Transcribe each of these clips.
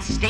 been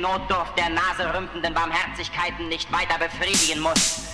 Notdurft der Nase Barmherzigkeiten nicht weiter befriedigen muss.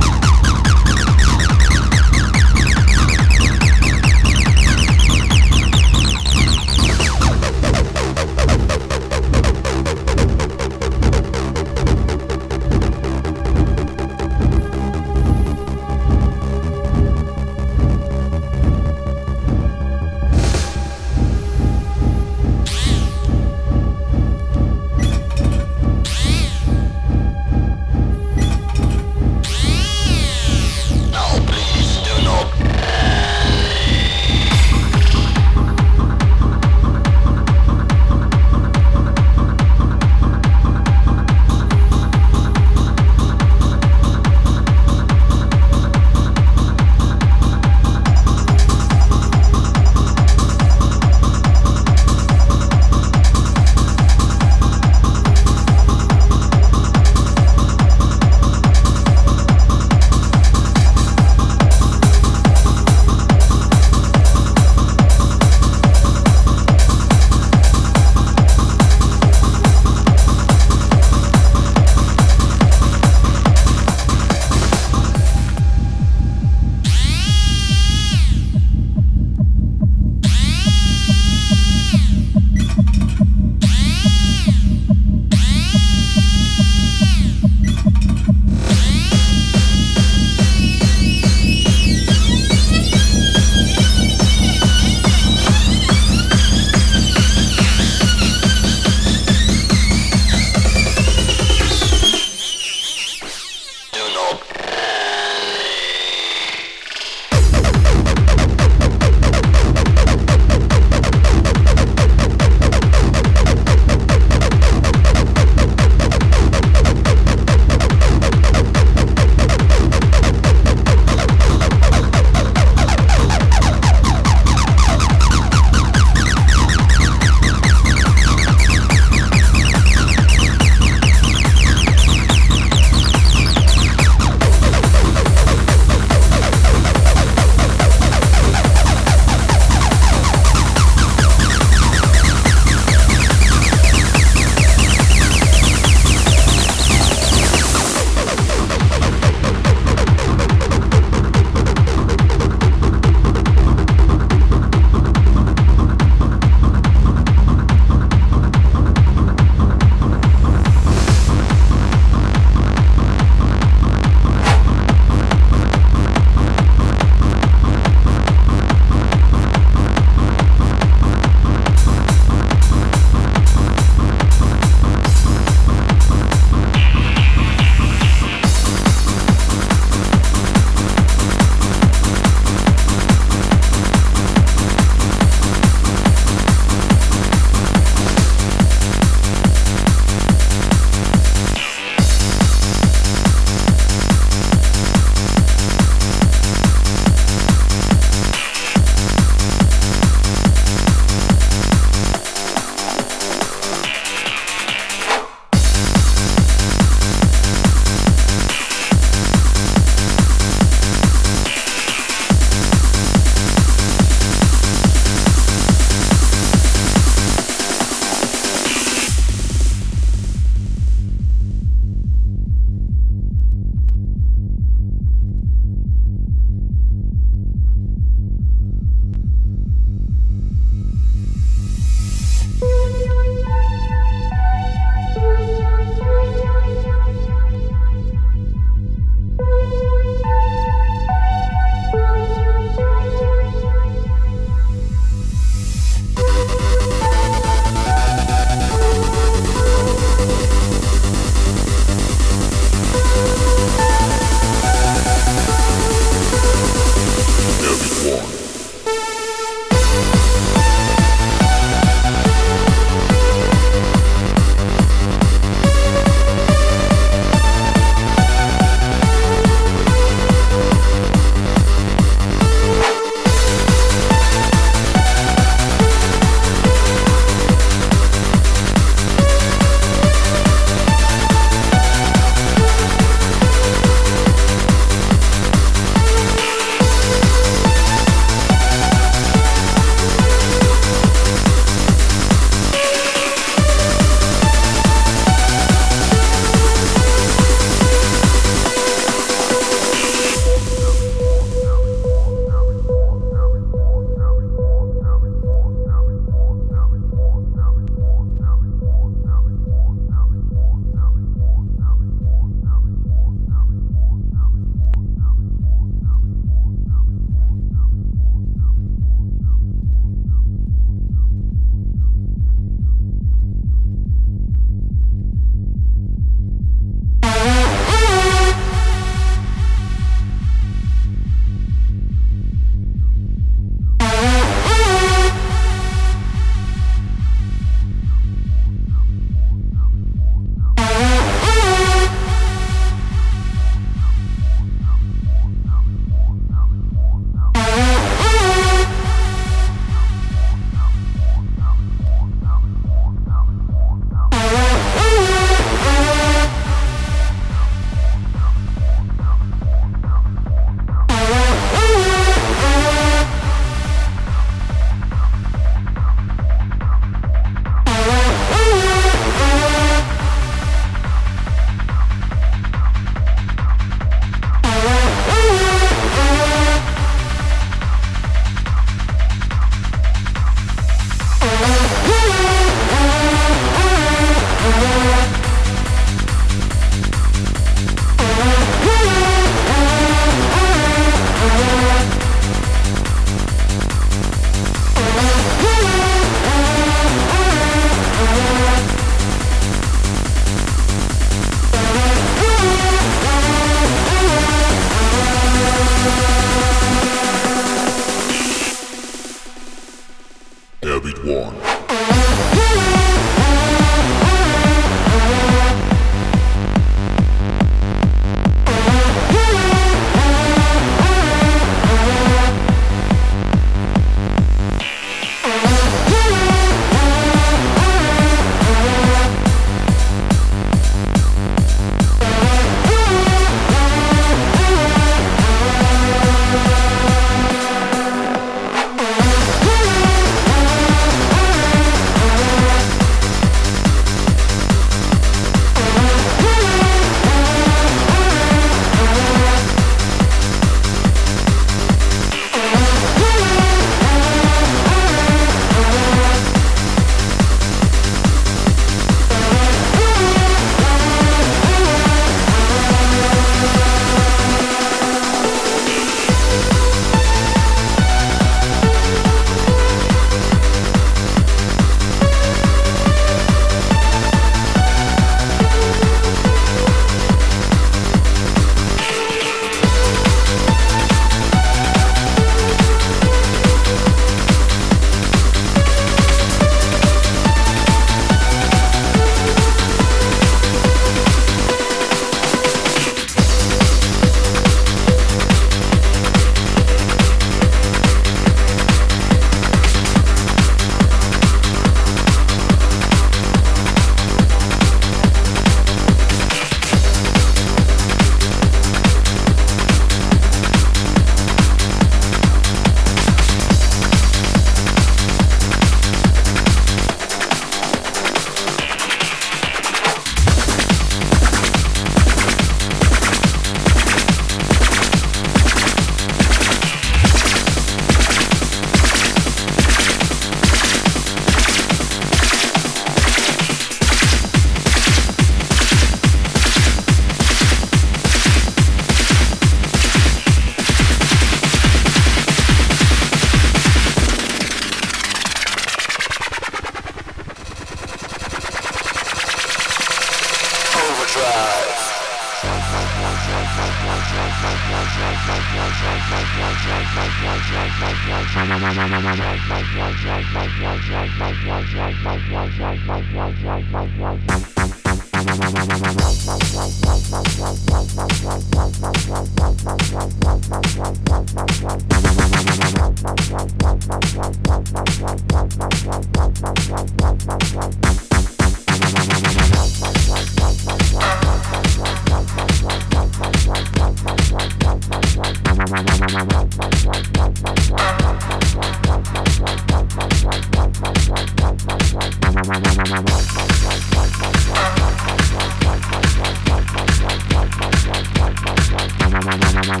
mama